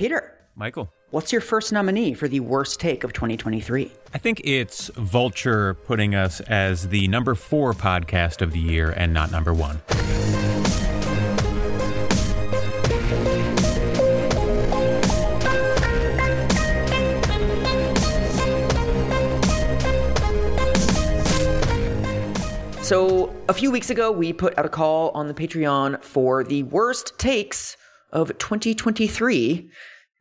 Peter, Michael. what's your first nominee for the worst take of 2023? I think it's Vulture putting us as the number four podcast of the year and not number one. So, a few weeks ago, we put out a call on the Patreon for the worst takes of 2023,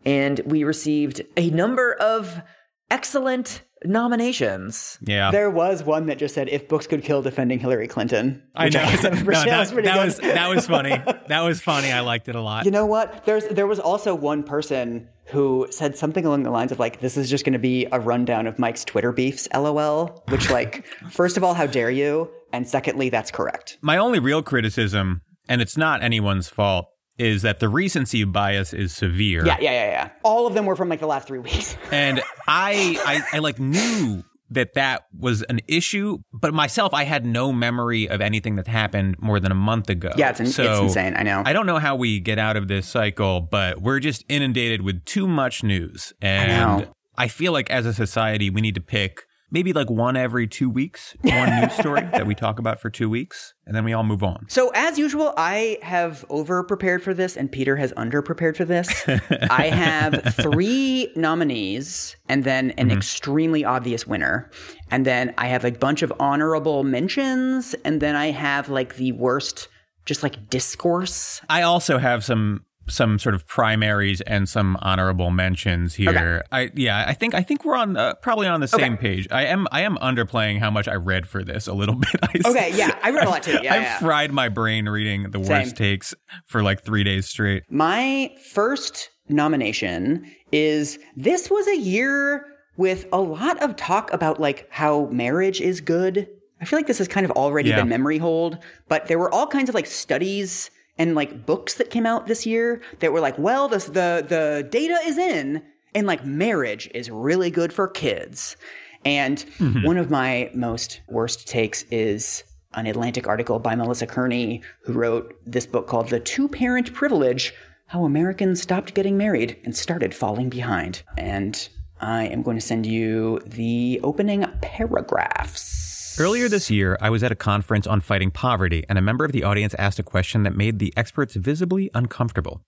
and we received a number of excellent nominations. Yeah. There was one that just said, if books could kill defending Hillary Clinton. I which know. No, which that, was that was that was funny. That was funny. I liked it a lot. You know what? There's there was also one person who said something along the lines of like, "This is just going to be a rundown of Mike's Twitter beefs." LOL. Which, like, first of all, how dare you? And secondly, that's correct. My only real criticism, and it's not anyone's fault, is that the recency bias is severe. Yeah, yeah, yeah, yeah. All of them were from like the last three weeks. and I, I, I like knew that that was an issue, but myself, I had no memory of anything that happened more than a month ago. Yeah, it's in- so it's insane, I know. I don't know how we get out of this cycle, but we're just inundated with too much news, and know. I feel like as a society, we need to pick. Maybe like one every two weeks, one news story that we talk about for two weeks, and then we all move on. So as usual, I have over prepared for this, and Peter has under prepared for this. I have three nominees, and then an mm-hmm. extremely obvious winner, and then I have a bunch of honorable mentions, and then I have like the worst, just like discourse. I also have some some sort of primaries and some honorable mentions here. I yeah, I think I think we're on uh, probably on the same page. I am I am underplaying how much I read for this a little bit. I, Okay, yeah, I read a lot too. Yeah, I yeah. fried my brain reading the worst takes for like three days straight. My first nomination is this was a year with a lot of talk about like how marriage is good. I feel like this has kind of already Yeah. been memory hold, but there were all kinds of like studies and like books that came out this year that were like, well, this, the the data is in and like marriage is really good for kids. And mm-hmm. one of my most worst takes is an Atlantic article by Melissa Kearney, who wrote this book called The Two Parent Privilege How Americans Stopped Getting Married and Started Falling Behind. And I am going to send you the opening paragraphs. Earlier this year, I was at a conference on fighting poverty, and a member of the audience asked a question that made the experts visibly uncomfortable.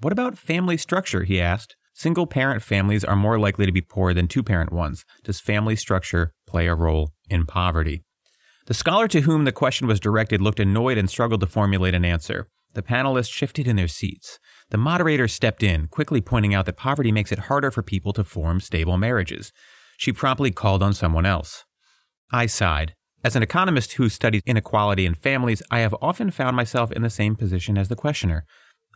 What about family structure? He asked. Single parent families are more likely to be poor than two parent ones. Does family structure play a role in poverty? The scholar to whom the question was directed looked annoyed and struggled to formulate an answer. The panelists shifted in their seats. The moderator stepped in, quickly pointing out that poverty makes it harder for people to form stable marriages. She promptly called on someone else. I sighed. As an economist who studies inequality in families, I have often found myself in the same position as the questioner.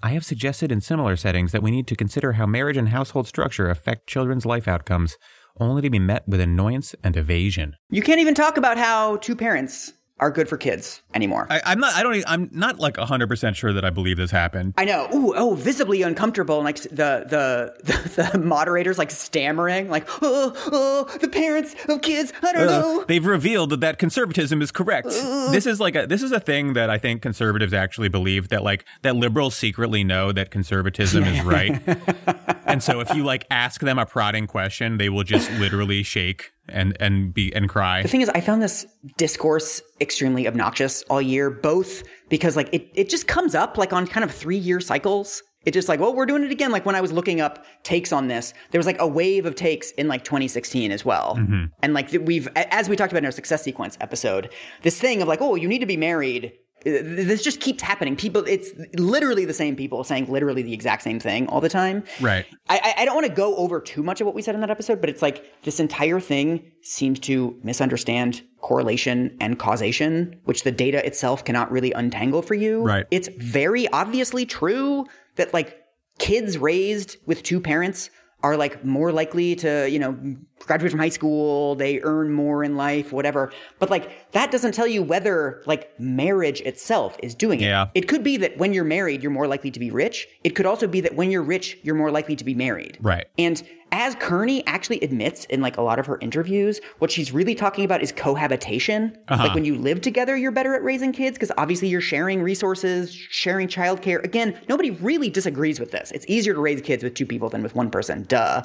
I have suggested in similar settings that we need to consider how marriage and household structure affect children's life outcomes, only to be met with annoyance and evasion. You can't even talk about how two parents are good for kids anymore. I, I'm not. I don't. I'm not like 100 percent sure that I believe this happened. I know. Ooh, oh, visibly uncomfortable, and like the the the, the moderators like stammering, like, oh, oh, the parents of kids. I don't know. They've revealed that, that conservatism is correct. Uh. this is like a this is a thing that I think conservatives actually believe that like that liberals secretly know that conservatism is right. and so if you like ask them a prodding question, they will just literally shake and and be and cry. The thing is, I found this discourse extremely obnoxious all year, both because like it, it just comes up like on kind of three year cycles. It just like, well, we're doing it again. Like when I was looking up takes on this, there was like a wave of takes in like 2016 as well. Mm-hmm. And like we've, as we talked about in our success sequence episode, this thing of like, oh, you need to be married. This just keeps happening. People, it's literally the same people saying literally the exact same thing all the time. Right. I, I- I don't want to go over too much of what we said in that episode, but it's like this entire thing seems to misunderstand correlation and causation, which the data itself cannot really untangle for you. Right. It's very obviously true that like kids raised with two parents are like more likely to, you know, graduate from high school, they earn more in life, whatever. But like that doesn't tell you whether like marriage itself is doing it. Yeah. It could be that when you're married, you're more likely to be rich. It could also be that when you're rich, you're more likely to be married. Right. And as Kearney actually admits in like a lot of her interviews, what she's really talking about is cohabitation. Uh-huh. Like when you live together, you're better at raising kids because obviously you're sharing resources, sharing childcare. Again, nobody really disagrees with this. It's easier to raise kids with two people than with one person. Duh.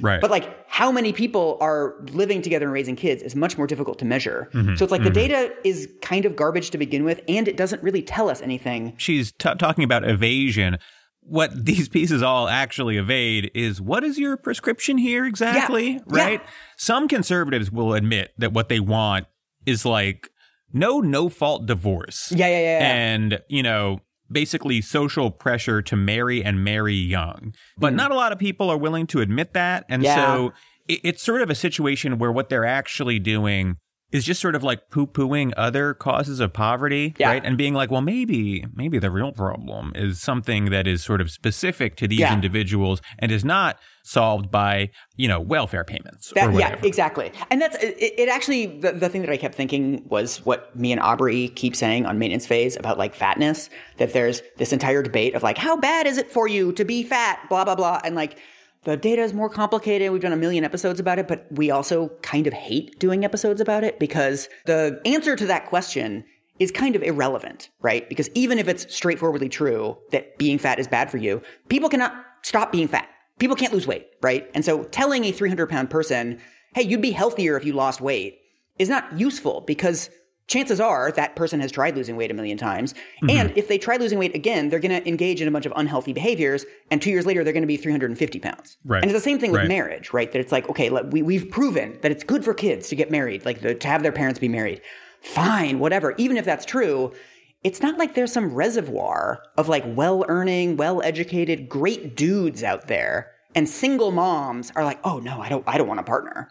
Right. But like how many people are living together and raising kids is much more difficult to measure. Mm-hmm. So it's like the data is kind of garbage to begin with, and it doesn't really tell us anything. she's t- talking about evasion. What these pieces all actually evade is what is your prescription here exactly, Yeah. right? Yeah. Some conservatives will admit that what they want is like no no fault divorce. Yeah, yeah, yeah, yeah. And, you know, basically social pressure to marry and marry young. But not a lot of people are willing to admit that. And. Yeah. so it, it's sort of a situation where what they're actually doing is just sort of like poo pooing other causes of poverty, Yeah. right? And being like, well, maybe, maybe the real problem is something that is sort of specific to these Yeah. individuals and is not solved by, you know, welfare payments or That, yeah, whatever. exactly. And that's it, it actually the, the thing that I kept thinking was what me and Aubrey keep saying on maintenance phase about like fatness, that there's this entire debate of like, how bad is it for you to be fat, blah, blah, blah. And like the data is more complicated. We've done a million episodes about it, but we also kind of hate doing episodes about it because the answer to that question is kind of irrelevant, right? Because even if it's straightforwardly true that being fat is bad for you, people cannot stop being fat. People can't lose weight, right? And so telling a 300 pound person, hey, you'd be healthier if you lost weight is not useful because chances are that person has tried losing weight a million times. Mm-hmm. And if they try losing weight again, they're going to engage in a bunch of unhealthy behaviors. And two years later, they're going to be 350 pounds. Right. And it's the same thing with Right. marriage, right? That it's like, okay, let- we, we've proven that it's good for kids to get married, like the, to have their parents be married. Fine, whatever. Even if that's true, it's not like there's some reservoir of like well earning, well educated, great dudes out there. And single moms are like, oh no, I don't, I don't want a partner.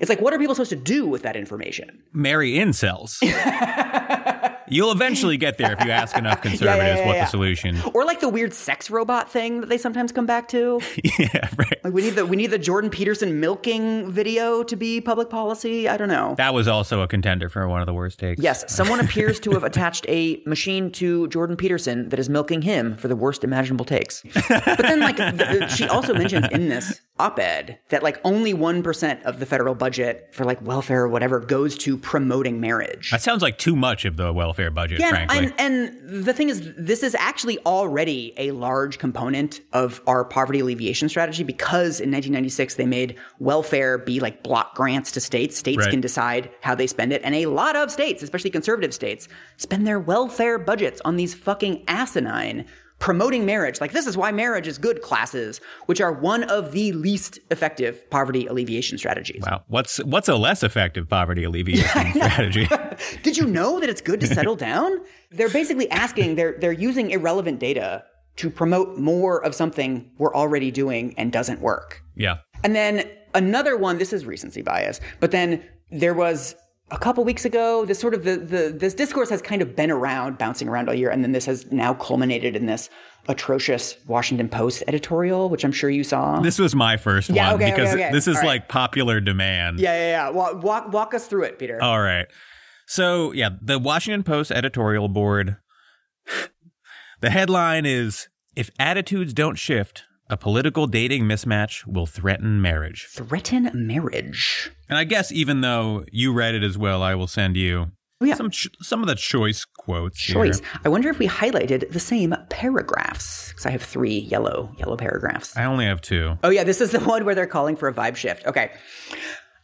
It's like, what are people supposed to do with that information? Marry incels. You'll eventually get there if you ask enough conservatives yeah, what yeah. the solution. Or like the weird sex robot thing that they sometimes come back to. yeah, right. Like we need the we need the Jordan Peterson milking video to be public policy. I don't know. That was also a contender for one of the worst takes. Yes, someone appears to have attached a machine to Jordan Peterson that is milking him for the worst imaginable takes. But then, like, the, she also mentions in this op-ed that like only one percent of the federal budget for like welfare or whatever goes to promoting marriage. That sounds like too much of the welfare budget, Yeah, frankly. and, and the thing is, this is actually already a large component of our poverty alleviation strategy because in 1996 they made welfare be like block grants to states. States Right. can decide how they spend it, and a lot of states, especially conservative states, spend their welfare budgets on these fucking asinine. Promoting marriage, like this is why marriage is good classes, which are one of the least effective poverty alleviation strategies. wow. What's what's a less effective poverty alleviation strategy? Did you know that it's good to settle down? They're basically asking, they're, they're using irrelevant data to promote more of something we're already doing and doesn't work. yeah. And then another one, this is recency bias, but then there was a couple weeks ago, this sort of the, the this discourse has kind of been around, bouncing around all year, and then this has now culminated in this atrocious Washington Post editorial, which I'm sure you saw. This was my first Yeah, one okay, okay, because okay. this is right. like popular demand. yeah, yeah, yeah. Walk, walk, walk us through it, Peter. All right. So, yeah, the Washington Post editorial board. the headline is If attitudes don't shift, a political dating mismatch will threaten marriage. Threaten marriage. And I guess even though you read it as well, I will send you Oh, yeah. some ch- some of the choice quotes. here. choice. I wonder if we highlighted the same paragraphs because I have three yellow yellow paragraphs. I only have two. Oh yeah, this is the one where they're calling for a vibe shift. Okay.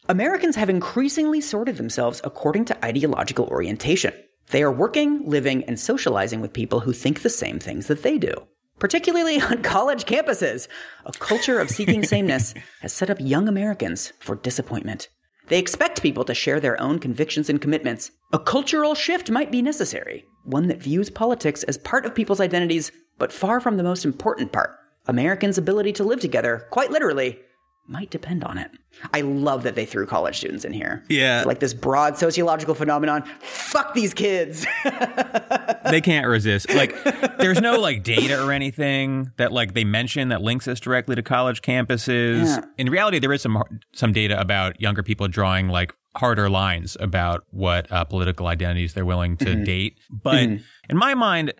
Americans have increasingly sorted themselves according to ideological orientation. They are working, living, and socializing with people who think the same things that they do. Particularly on college campuses, a culture of seeking sameness has set up young Americans for disappointment. They expect people to share their own convictions and commitments. A cultural shift might be necessary, one that views politics as part of people's identities, but far from the most important part Americans' ability to live together, quite literally, might depend on it. I love that they threw college students in here. Yeah. Like this broad sociological phenomenon. Fuck these kids. they can't resist. Like, there's no like data or anything that like they mention that links us directly to college campuses. Yeah. In reality, there is some some data about younger people drawing like harder lines about what uh, political identities they're willing to Mm-hmm. date. But in my mind,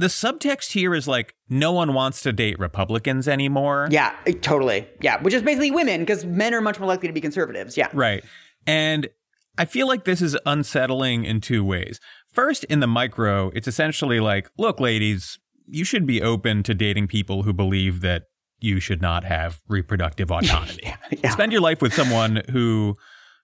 the subtext here is like no one wants to date Republicans anymore. yeah, totally. Yeah, which is basically women because men are much more likely to be conservatives. Yeah. Right. And I feel like this is unsettling in two ways. First, in the micro, it's essentially like, look, ladies, you should be open to dating people who believe that you should not have reproductive autonomy. yeah. Spend your life with someone who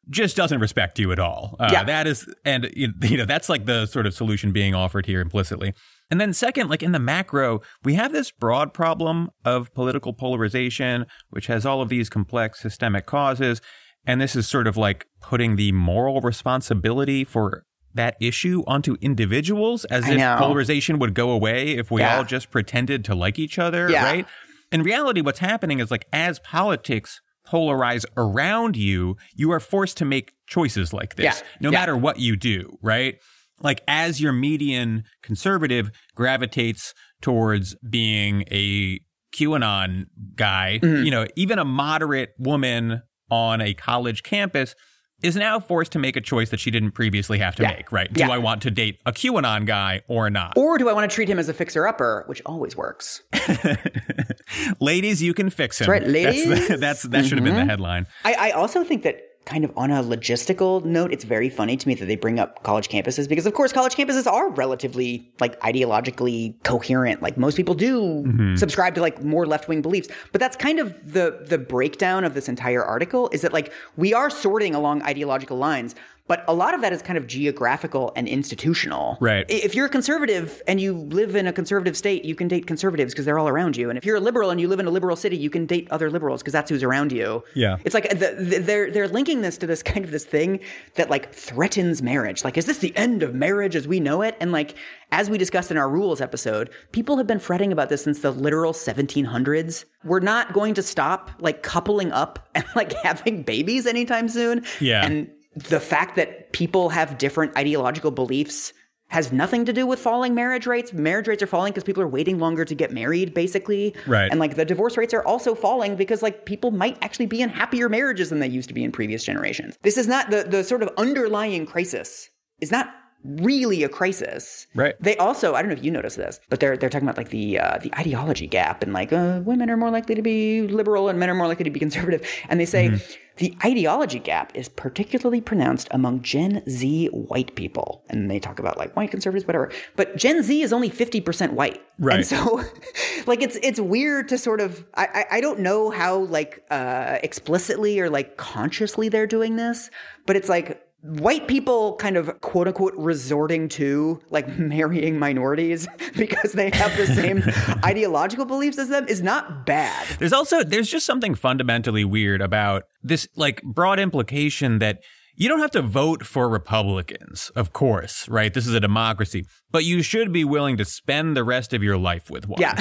just doesn't respect you at all. Uh, Yeah. That is, and you know, that's like the sort of solution being offered here implicitly. And then second, like in the macro, we have this broad problem of political polarization, which has all of these complex systemic causes. And this is sort of like putting the moral responsibility for that issue onto individuals as I if know. polarization would go away if we Yeah. all just pretended to like each other, Yeah. right? In reality, what's happening is like as politics polarize around you, you are forced to make choices like this, Yeah. no matter what you do, right? Like as your median conservative gravitates towards being a QAnon guy, Mm-hmm. you know, even a moderate woman on a college campus is now forced to make a choice that she didn't previously have to Yeah. make, right? Do Yeah. I want to date a QAnon guy or not? Or do I want to treat him as a fixer upper, which always works? ladies, you can fix him. right, That's, ladies. the, that's that should have been the headline. I, I also think that kind of on a logistical note, it's very funny to me that they bring up college campuses because, of course, college campuses are relatively like ideologically coherent. Like most people do mm-hmm. subscribe to like more left wing beliefs, but that's kind of the the breakdown of this entire article is that like we are sorting along ideological lines. But a lot of that is kind of geographical and institutional. Right. If you're a conservative and you live in a conservative state, you can date conservatives because they're all around you. And if you're a liberal and you live in a liberal city, you can date other liberals because that's who's around you. Yeah. It's like uh, the, the, they're they're linking this to this kind of this thing that like threatens marriage. Like, is this the end of marriage as we know it? And like, as we discussed in our rules episode, people have been fretting about this since the literal 1700s. We're not going to stop like coupling up and like having babies anytime soon. Yeah. And the fact that people have different ideological beliefs has nothing to do with falling marriage rates. Marriage rates are falling because people are waiting longer to get married, basically. Right. And like the divorce rates are also falling because like people might actually be in happier marriages than they used to be in previous generations. This is not the the sort of underlying crisis is not really a crisis. Right. They also, I don't know if you noticed this, but they're they're talking about like the uh, the ideology gap and like uh, women are more likely to be liberal and men are more likely to be conservative, and they say the ideology gap is particularly pronounced among Gen Z white people, and they talk about like white conservatives, whatever. But Gen Z is only fifty percent white, Right. And so, like it's it's weird to sort of I I, I don't know how like uh, explicitly or like consciously they're doing this, but it's like white people kind of quote unquote resorting to like marrying minorities because they have the same ideological beliefs as them is not bad. There's also there's just something fundamentally weird about this like broad implication that you don't have to vote for Republicans, of course, right? This is a democracy, but you should be willing to spend the rest of your life with one. Yeah.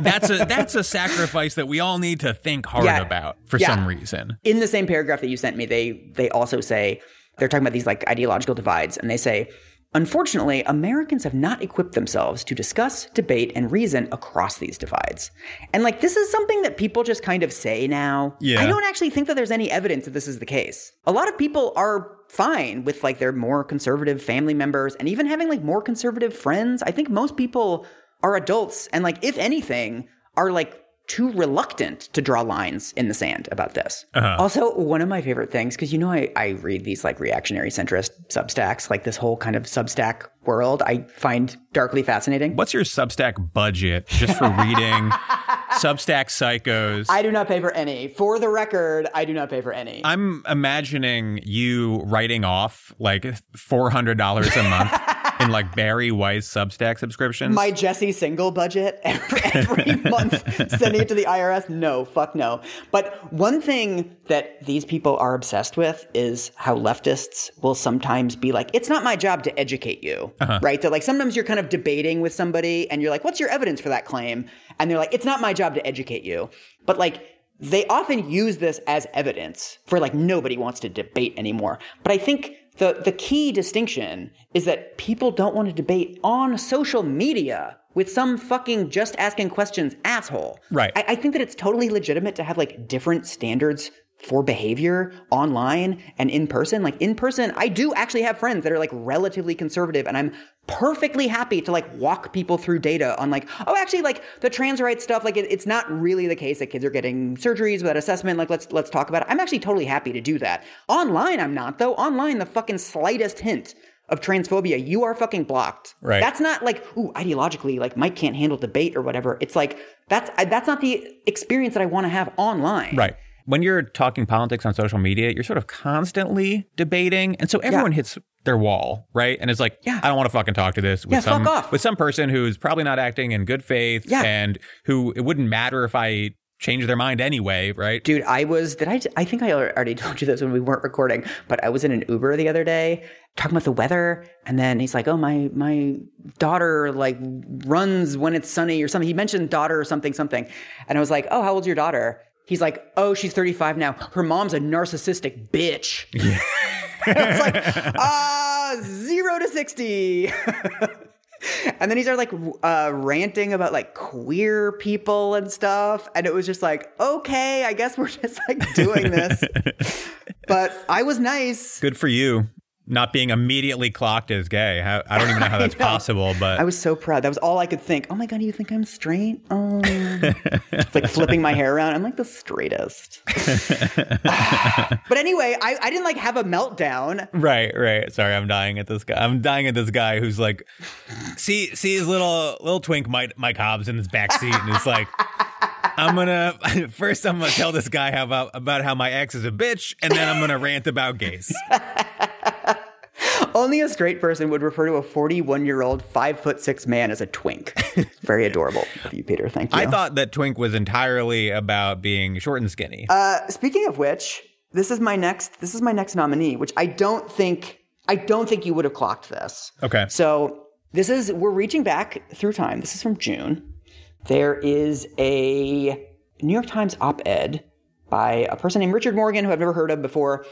that's a that's a sacrifice that we all need to think hard Yeah. about for Yeah. some reason. in the same paragraph that you sent me, they they also say they're talking about these like ideological divides, and they say, unfortunately, Americans have not equipped themselves to discuss, debate, and reason across these divides. And like this is something that people just kind of say now. Yeah. I don't actually think that there's any evidence that this is the case. A lot of people are fine with like their more conservative family members and even having like more conservative friends. I think most people are adults and like if anything are like too reluctant to draw lines in the sand about this. Uh-huh. Also, one of my favorite things, because you know I, I read these like reactionary centrist substacks, like this whole kind of substack world, I find darkly fascinating. What's your Substack budget just for reading Substack psychos? I do not pay for any. For the record, I do not pay for any. I'm imagining you writing off like $400 a month like Bari Weiss Substack subscriptions. my Jesse Singal budget every, every month, sending it to the IRS. No, fuck no. But one thing that these people are obsessed with is how leftists will sometimes be like, it's not my job to educate you, uh-huh. right? They're like, sometimes you're kind of debating with somebody and you're like, what's your evidence for that claim? And they're like, it's not my job to educate you. But like, they often use this as evidence for like nobody wants to debate anymore. But I think the the key distinction is that people don't want to debate on social media with some fucking just asking questions asshole. Right. I, I think that it's totally legitimate to have like different standards for behavior online and in person. Like in person, I do actually have friends that are like relatively conservative and I'm perfectly happy to like walk people through data on like, oh, actually like the trans rights stuff, like it, it's not really the case that kids are getting surgeries without assessment. Like let's, let's talk about it. I'm actually totally happy to do that. Online, I'm not though. Online, the fucking slightest hint of transphobia, you are fucking blocked. Right. That's not like, ooh, ideologically, like Mike can't handle debate or whatever. It's like, that's, that's not the experience that I want to have online. Right. When you're talking politics on social media, you're sort of constantly debating. And so everyone hits their wall, right? And it's like, Yeah. I don't want to fucking talk to this with Yeah, some fuck off. with some person who's probably not acting in good faith Yeah. and who it wouldn't matter if I change their mind anyway, right? Dude, I was, did I, I think I already told you this when we weren't recording, but I was in an Uber the other day talking about the weather. And then he's like, oh, my, my daughter like runs when it's sunny or something. He mentioned daughter or something, something. And I was like, oh, how old's your daughter? He's like, oh, she's 35 now. Her mom's a narcissistic bitch. I was like, ah, zero to 60. and then he started like uh, ranting about like queer people and stuff. And it was just like, okay, I guess we're just like doing this. but I was nice. Good for you. Not being immediately clocked as gay. I don't even know how that's possible, but I was so proud. That was all I could think. Oh my God, you think I'm straight? Oh. It's like flipping my hair around. I'm like the straightest. but anyway, I, I didn't like have a meltdown. Right, right. Sorry, I'm dying at this guy. I'm dying at this guy who's like, see, see his little little twink Mike, Mike Hobbs in his back seat, and it's like, I'm gonna first I'm gonna tell this guy how about about how my ex is a bitch, and then I'm gonna rant about gays. Only a straight person would refer to a 41 year old, five foot six man as a twink. Very adorable of you, Peter. Thank you. I thought that twink was entirely about being short and skinny. Uh, speaking of which, this is my next. This is my next nominee, which I don't think. I don't think you would have clocked this. okay, So this is we're reaching back through time. This is from June. There is a New York Times op-ed by a person named Richard Morgan who I've never heard of before,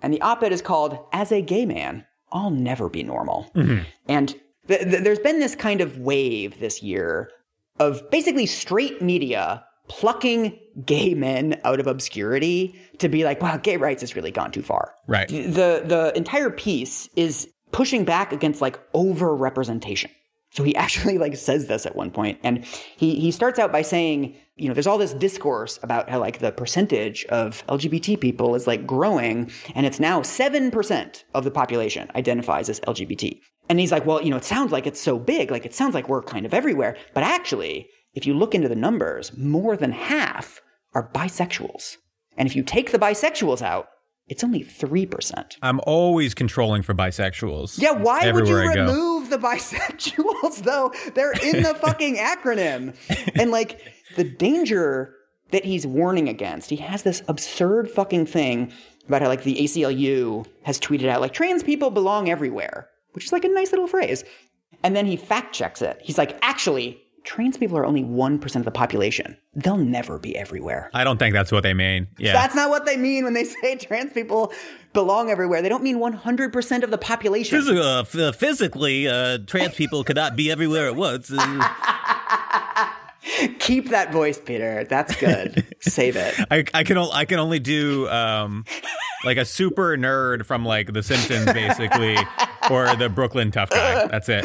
and the op-ed is called "As a Gay Man, I'll Never Be Normal." Mm-hmm. And th- th- there's been this kind of wave this year of basically straight media plucking gay men out of obscurity to be like, wow, gay rights has really gone too far. right. The the entire piece is pushing back against like over representation. So he actually like says this at one point, and he he starts out by saying, you know, there's all this discourse about how like the percentage of LGBT people is like growing, and it's now seven percent of the population identifies as LGBT. And he's like, well, you know, it sounds like it's so big, like it sounds like we're kind of everywhere, but actually, if you look into the numbers, more than half are bisexuals. And if you take the bisexuals out, it's only 3%. I'm always controlling for bisexuals. Yeah, why would you everywhere I go. remove the bisexuals though? They're in the fucking acronym. And like the danger that he's warning against, he has this absurd fucking thing about how like the ACLU has tweeted out like trans people belong everywhere, which is like a nice little phrase. And then he fact checks it. He's like, actually, trans people are only 1% of the population. They'll never be everywhere. I don't think that's what they mean. Yeah. That's not what they mean when they say trans people belong everywhere. They don't mean 100% of the population. Phys- uh, f- physically, uh, trans people cannot be everywhere at once. Uh, Keep that voice, Peter. That's good. Save it. I, I can I can only do um, like a super nerd from like The Simpsons, basically, or the Brooklyn tough guy. That's it.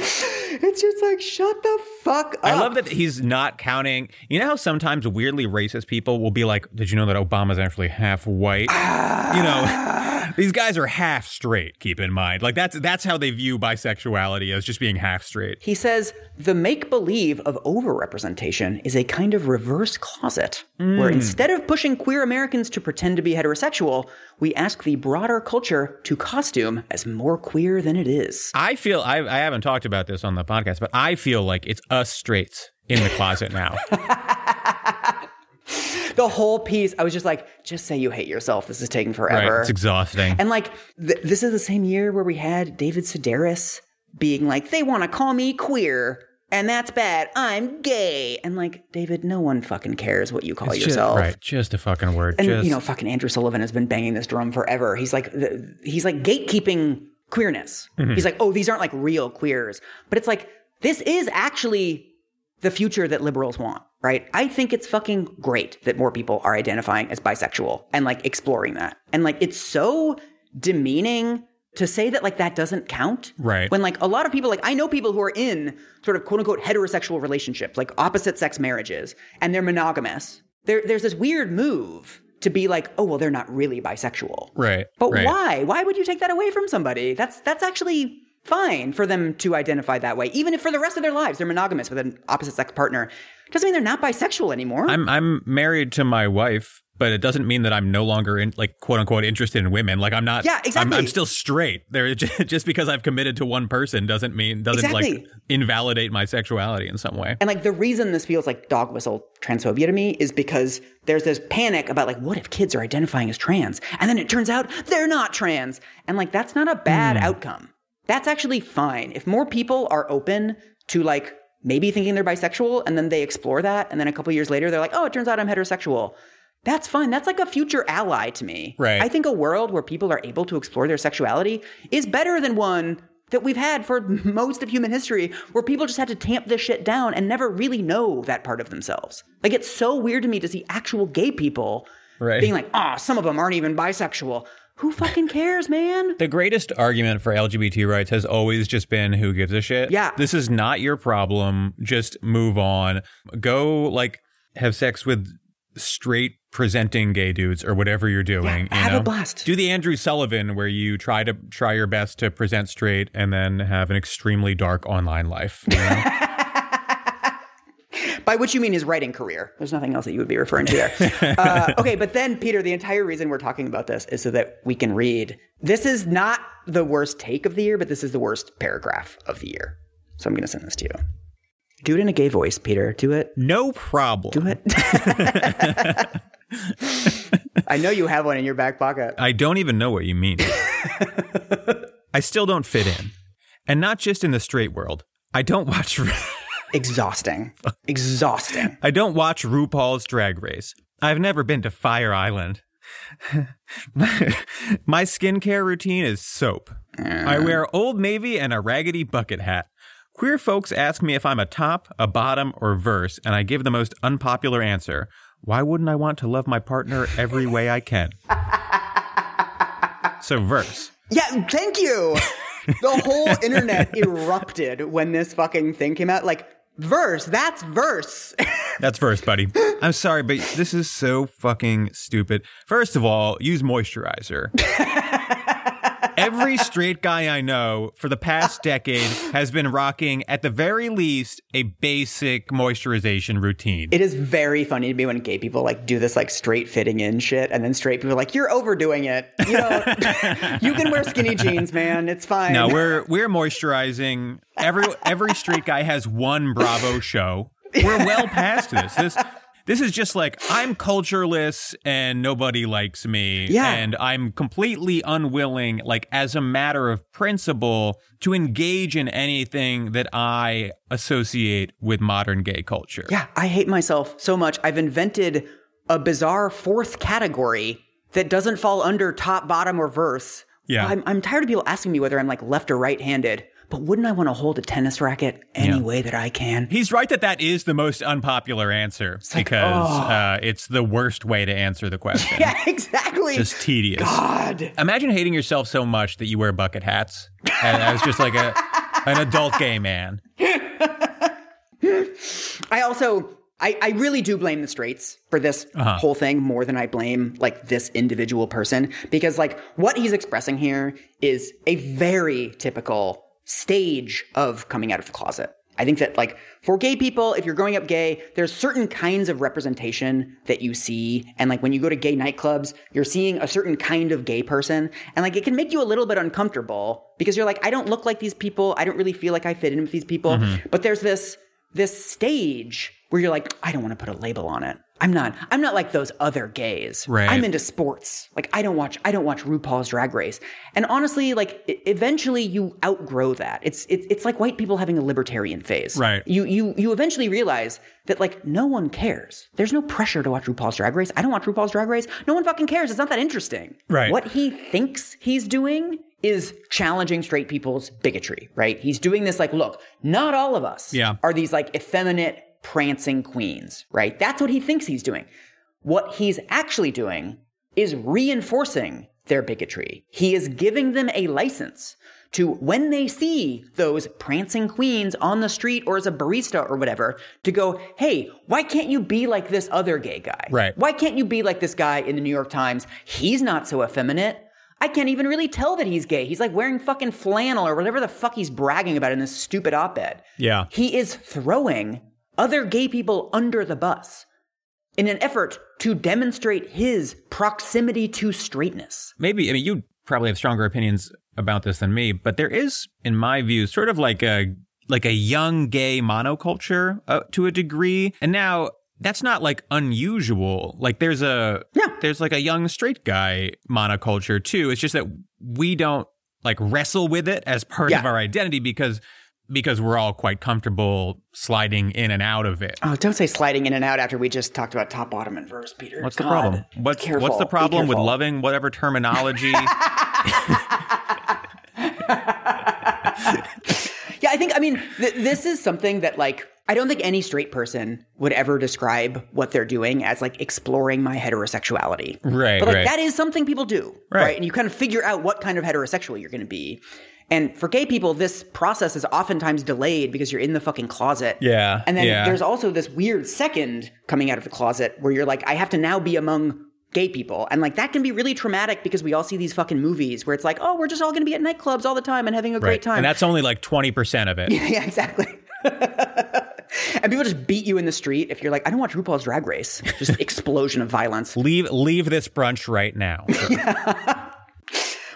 It's just like, shut the fuck up. I love that he's not counting. You know how sometimes weirdly racist people will be like, "Did you know that Obama's actually half white?" you know, ah. these guys are half straight. Keep in mind, like that's that's how they view bisexuality as just being half straight. He says the make believe of overrepresentation is a kind of reverse closet, where hmm. instead of pushing queer Americans to pretend to be heterosexual, we ask the broader culture to costume as more queer than it is. I feel I, I haven't talked about this on the podcast, but I feel like it's us straights in the closet now. The whole piece, I was just like, just say you hate yourself. This is taking right? forever. It's exhausting. And like, th- this is the same year where we had David Sedaris being like, they want to call me queer. and that's bad. I'm gay. And like, David, no one fucking cares what you call It's just- yourself. right, just a fucking word. And just, you know, fucking Andrew Sullivan has been banging this drum forever. He's like, the, he's like gatekeeping queerness. Mm-hmm. He's like, oh, these aren't like real queers, but it's like this is actually the future that liberals want, right? I think it's fucking great that more people are identifying as bisexual and like exploring that. And like, it's so demeaning to say that like that doesn't count. Right. When like a lot of people, like I know people who are in sort of quote unquote heterosexual relationships, like opposite sex marriages, and they're monogamous. There, there's this weird move to be like, oh well, they're not really bisexual. right. But right. why? Why would you take that away from somebody? That's that's actually fine for them to identify that way, even if for the rest of their lives they're monogamous with an opposite sex partner. Doesn't mean they're not bisexual anymore. I'm I'm married to my wife, but it doesn't mean that I'm no longer in like quote unquote interested in women. Like I'm not. Yeah, I'm, exactly. I'm still straight. There, just because I've committed to one person doesn't mean doesn't like invalidate my sexuality in some way. And like the reason this feels like dog whistle transphobia to me is because there's this panic about like, what if kids are identifying as trans? And then it turns out they're not trans. And like, that's not a bad hmm. outcome. That's actually fine. If more people are open to like maybe thinking they're bisexual and then they explore that. And then a couple years later, they're like, oh, it turns out I'm heterosexual. That's fine. That's like a future ally to me. Right. I think a world where people are able to explore their sexuality is better than one that we've had for most of human history where people just had to tamp this shit down and never really know that part of themselves. Like it's so weird to me to see actual gay people Right. being like, ah, some of them aren't even bisexual. Who fucking cares, man? The greatest argument for LGBT rights has always just been who gives a shit. Yeah. This is not your problem. Just move on. Go like have sex with straight presenting gay dudes or whatever you're doing. Yeah, you have a blast. Do the Andrew Sullivan where you try to try your best to present straight and then have an extremely dark online life. You know? By which you mean his writing career. There's nothing else that you would be referring to there. uh, okay, but then, Peter, the entire reason we're talking about this is so that we can read. This is not the worst take of the year, but this is the worst paragraph of the year. So I'm going to send this to you. Do it in a gay voice, Peter. Do it. no problem. Do it. I know you have one in your back pocket. I don't even know what you mean. I still don't fit in. And not just in the straight world. I don't watch Exhausting. Exhausting. I don't watch RuPaul's Drag Race. I've never been to Fire Island. my, skincare routine is soap. I mm. wear Old Navy and a raggedy bucket hat. Queer folks ask me if I'm a top, a bottom, or verse, and I give the most unpopular answer. Why wouldn't I want to love my partner every way I can? so, verse. Yeah, thank you. The whole internet erupted when this fucking thing came out. Like, verse, that's verse. That's verse, buddy. I'm sorry, but this is so fucking stupid. First of all, use moisturizer. Every straight guy I know for the past decade has been rocking, at the very least, a basic moisturization routine. It is very funny to me when gay people like do this like straight fitting in shit, and then straight people are like, "You're overdoing it. You know, you can wear skinny jeans, man. It's fine." no, we're we're moisturizing. Every every straight guy has one Bravo show. We're well past this. This this is just like I'm cultureless and nobody likes me. Yeah. And I'm completely unwilling, like as a matter of principle, to engage in anything that I associate with modern gay culture. yeah, I hate myself so much. I've invented a bizarre fourth category that doesn't fall under top, bottom, or verse. Yeah. I'm, I'm tired of people asking me whether I'm like left or right handed. But wouldn't I want to hold a tennis racket any Yeah. way that I can? He's right that that is the most unpopular answer like, because oh. uh, it's the worst way to answer the question. Yeah, exactly. Just tedious. God. Imagine hating yourself so much that you wear bucket hats and I was just like a an adult gay man. I also I, I really do blame the straights for this Uh-huh. whole thing more than I blame like this individual person because like what he's expressing here is a very typical stage of coming out of the closet. I think that like for gay people, if you're growing up gay, there's certain kinds of representation that you see. And like when you go to gay nightclubs, you're seeing a certain kind of gay person. And like it can make you a little bit uncomfortable because you're like, I don't look like these people. I don't really feel like I fit in with these people. Mm-hmm. But there's this this stage where you're like, I don't want to put a label on it. I'm not. I'm not like those other gays. Right. I'm into sports. Like I don't watch. I don't watch RuPaul's Drag Race. And honestly, like eventually you outgrow that. It's it's it's like white people having a libertarian phase. Right. You you you eventually realize that like no one cares. There's no pressure to watch RuPaul's Drag Race. I don't watch RuPaul's Drag Race. No one fucking cares. It's not that interesting. Right. What he thinks he's doing is challenging straight people's bigotry. Right. He's doing this like, look, not all of us Yeah. are these like effeminate prancing queens, right? That's what he thinks he's doing. What he's actually doing is reinforcing their bigotry. He is giving them a license to, when they see those prancing queens on the street or as a barista or whatever, to go, hey, why can't you be like this other gay guy? Right. Why can't you be like this guy in the New York Times? He's not so effeminate. I can't even really tell that he's gay. He's like wearing fucking flannel or whatever the fuck he's bragging about in this stupid op ed. Yeah. He is throwing other gay people under the bus in an effort to demonstrate his proximity to straightness. maybe I mean you probably have stronger opinions about this than me, but there is, in my view, sort of like a like a young gay monoculture uh, to a degree, and now that's not like unusual. Like there's a Yeah. there's like a young straight guy monoculture too. It's just that we don't like wrestle with it as part of our identity because because we're all quite comfortable sliding in and out of it. Oh, don't say sliding in and out after we just talked about top, bottom, and verse, Peter. What's the problem? What's Careful. what's the problem with loving whatever terminology? Yeah, I think, I mean, th- this is something that, like, I don't think any straight person would ever describe what they're doing as, like, exploring my heterosexuality. Right, But, like, right. that is something people do. Right. Right. And you kind of figure out what kind of heterosexual you're going to be. And for gay people, this process is oftentimes delayed because you're in the fucking closet. Yeah, And then yeah. there's also this weird second coming out of the closet where you're like, I have to now be among gay people. And like that can be really traumatic because we all see these fucking movies where it's like, oh, we're just all going to be at nightclubs all the time and having a great time. And that's only like 20% of it. yeah, exactly. and people just beat you in the street if you're like, I don't watch RuPaul's Drag Race. Just explosion of violence. Leave leave this brunch right now.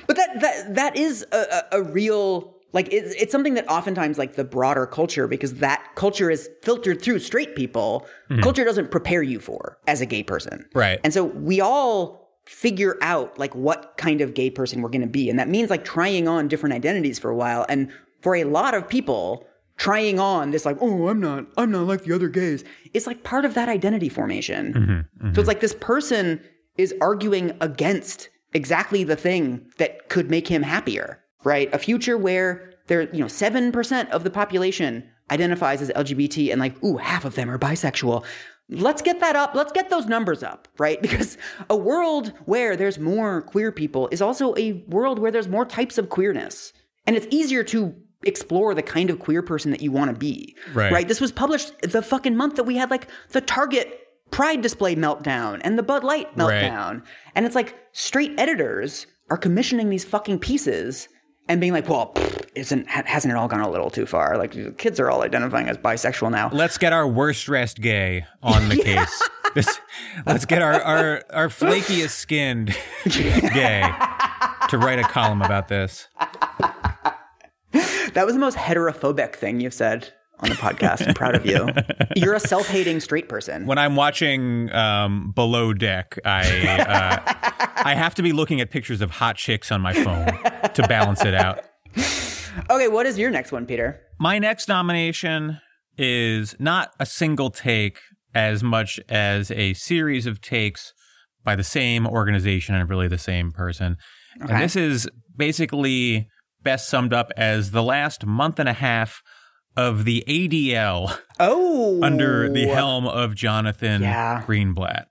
But that that that is a, a, a real like it's, it's something that oftentimes like the broader culture because that culture is filtered through straight people. Mm-hmm. Culture doesn't prepare you for as a gay person, Right. And so we all figure out like what kind of gay person we're going to be, and that means like trying on different identities for a while. And for a lot of people, trying on this like oh I'm not I'm not like the other gays is like part of that identity formation. Mm-hmm. So it's mm-hmm. like this person is arguing against exactly the thing that could make him happier, right? A future where there, you know, 7% of the population identifies as LGBT and like, ooh, half of them are bisexual. Let's get that up. Let's get those numbers up, right? Because a world where there's more queer people is also a world where there's more types of queerness. And it's easier to explore the kind of queer person that you want to be. Right. Right. This was published the fucking month that we had like the Target Pride display meltdown and the Bud Light Right. meltdown. And it's like straight editors are commissioning these fucking pieces and being like, well, pfft, isn't hasn't it all gone a little too far? Like kids are all identifying as bisexual now. Let's get our worst dressed gay on the case. This, let's get our, our, our flakiest skinned gay to write a column about this. That was the most heterophobic thing you've said on the podcast. I'm proud of you. You're a self-hating straight person. When I'm watching um, Below Deck, I uh, I have to be looking at pictures of hot chicks on my phone to balance it out. Okay, what is your next one, Peter? My next nomination is not a single take as much as a series of takes by the same organization and really the same person. Okay. And this is basically best summed up as the last month and a half of the ADL Oh, under the helm of Jonathan Yeah. Greenblatt.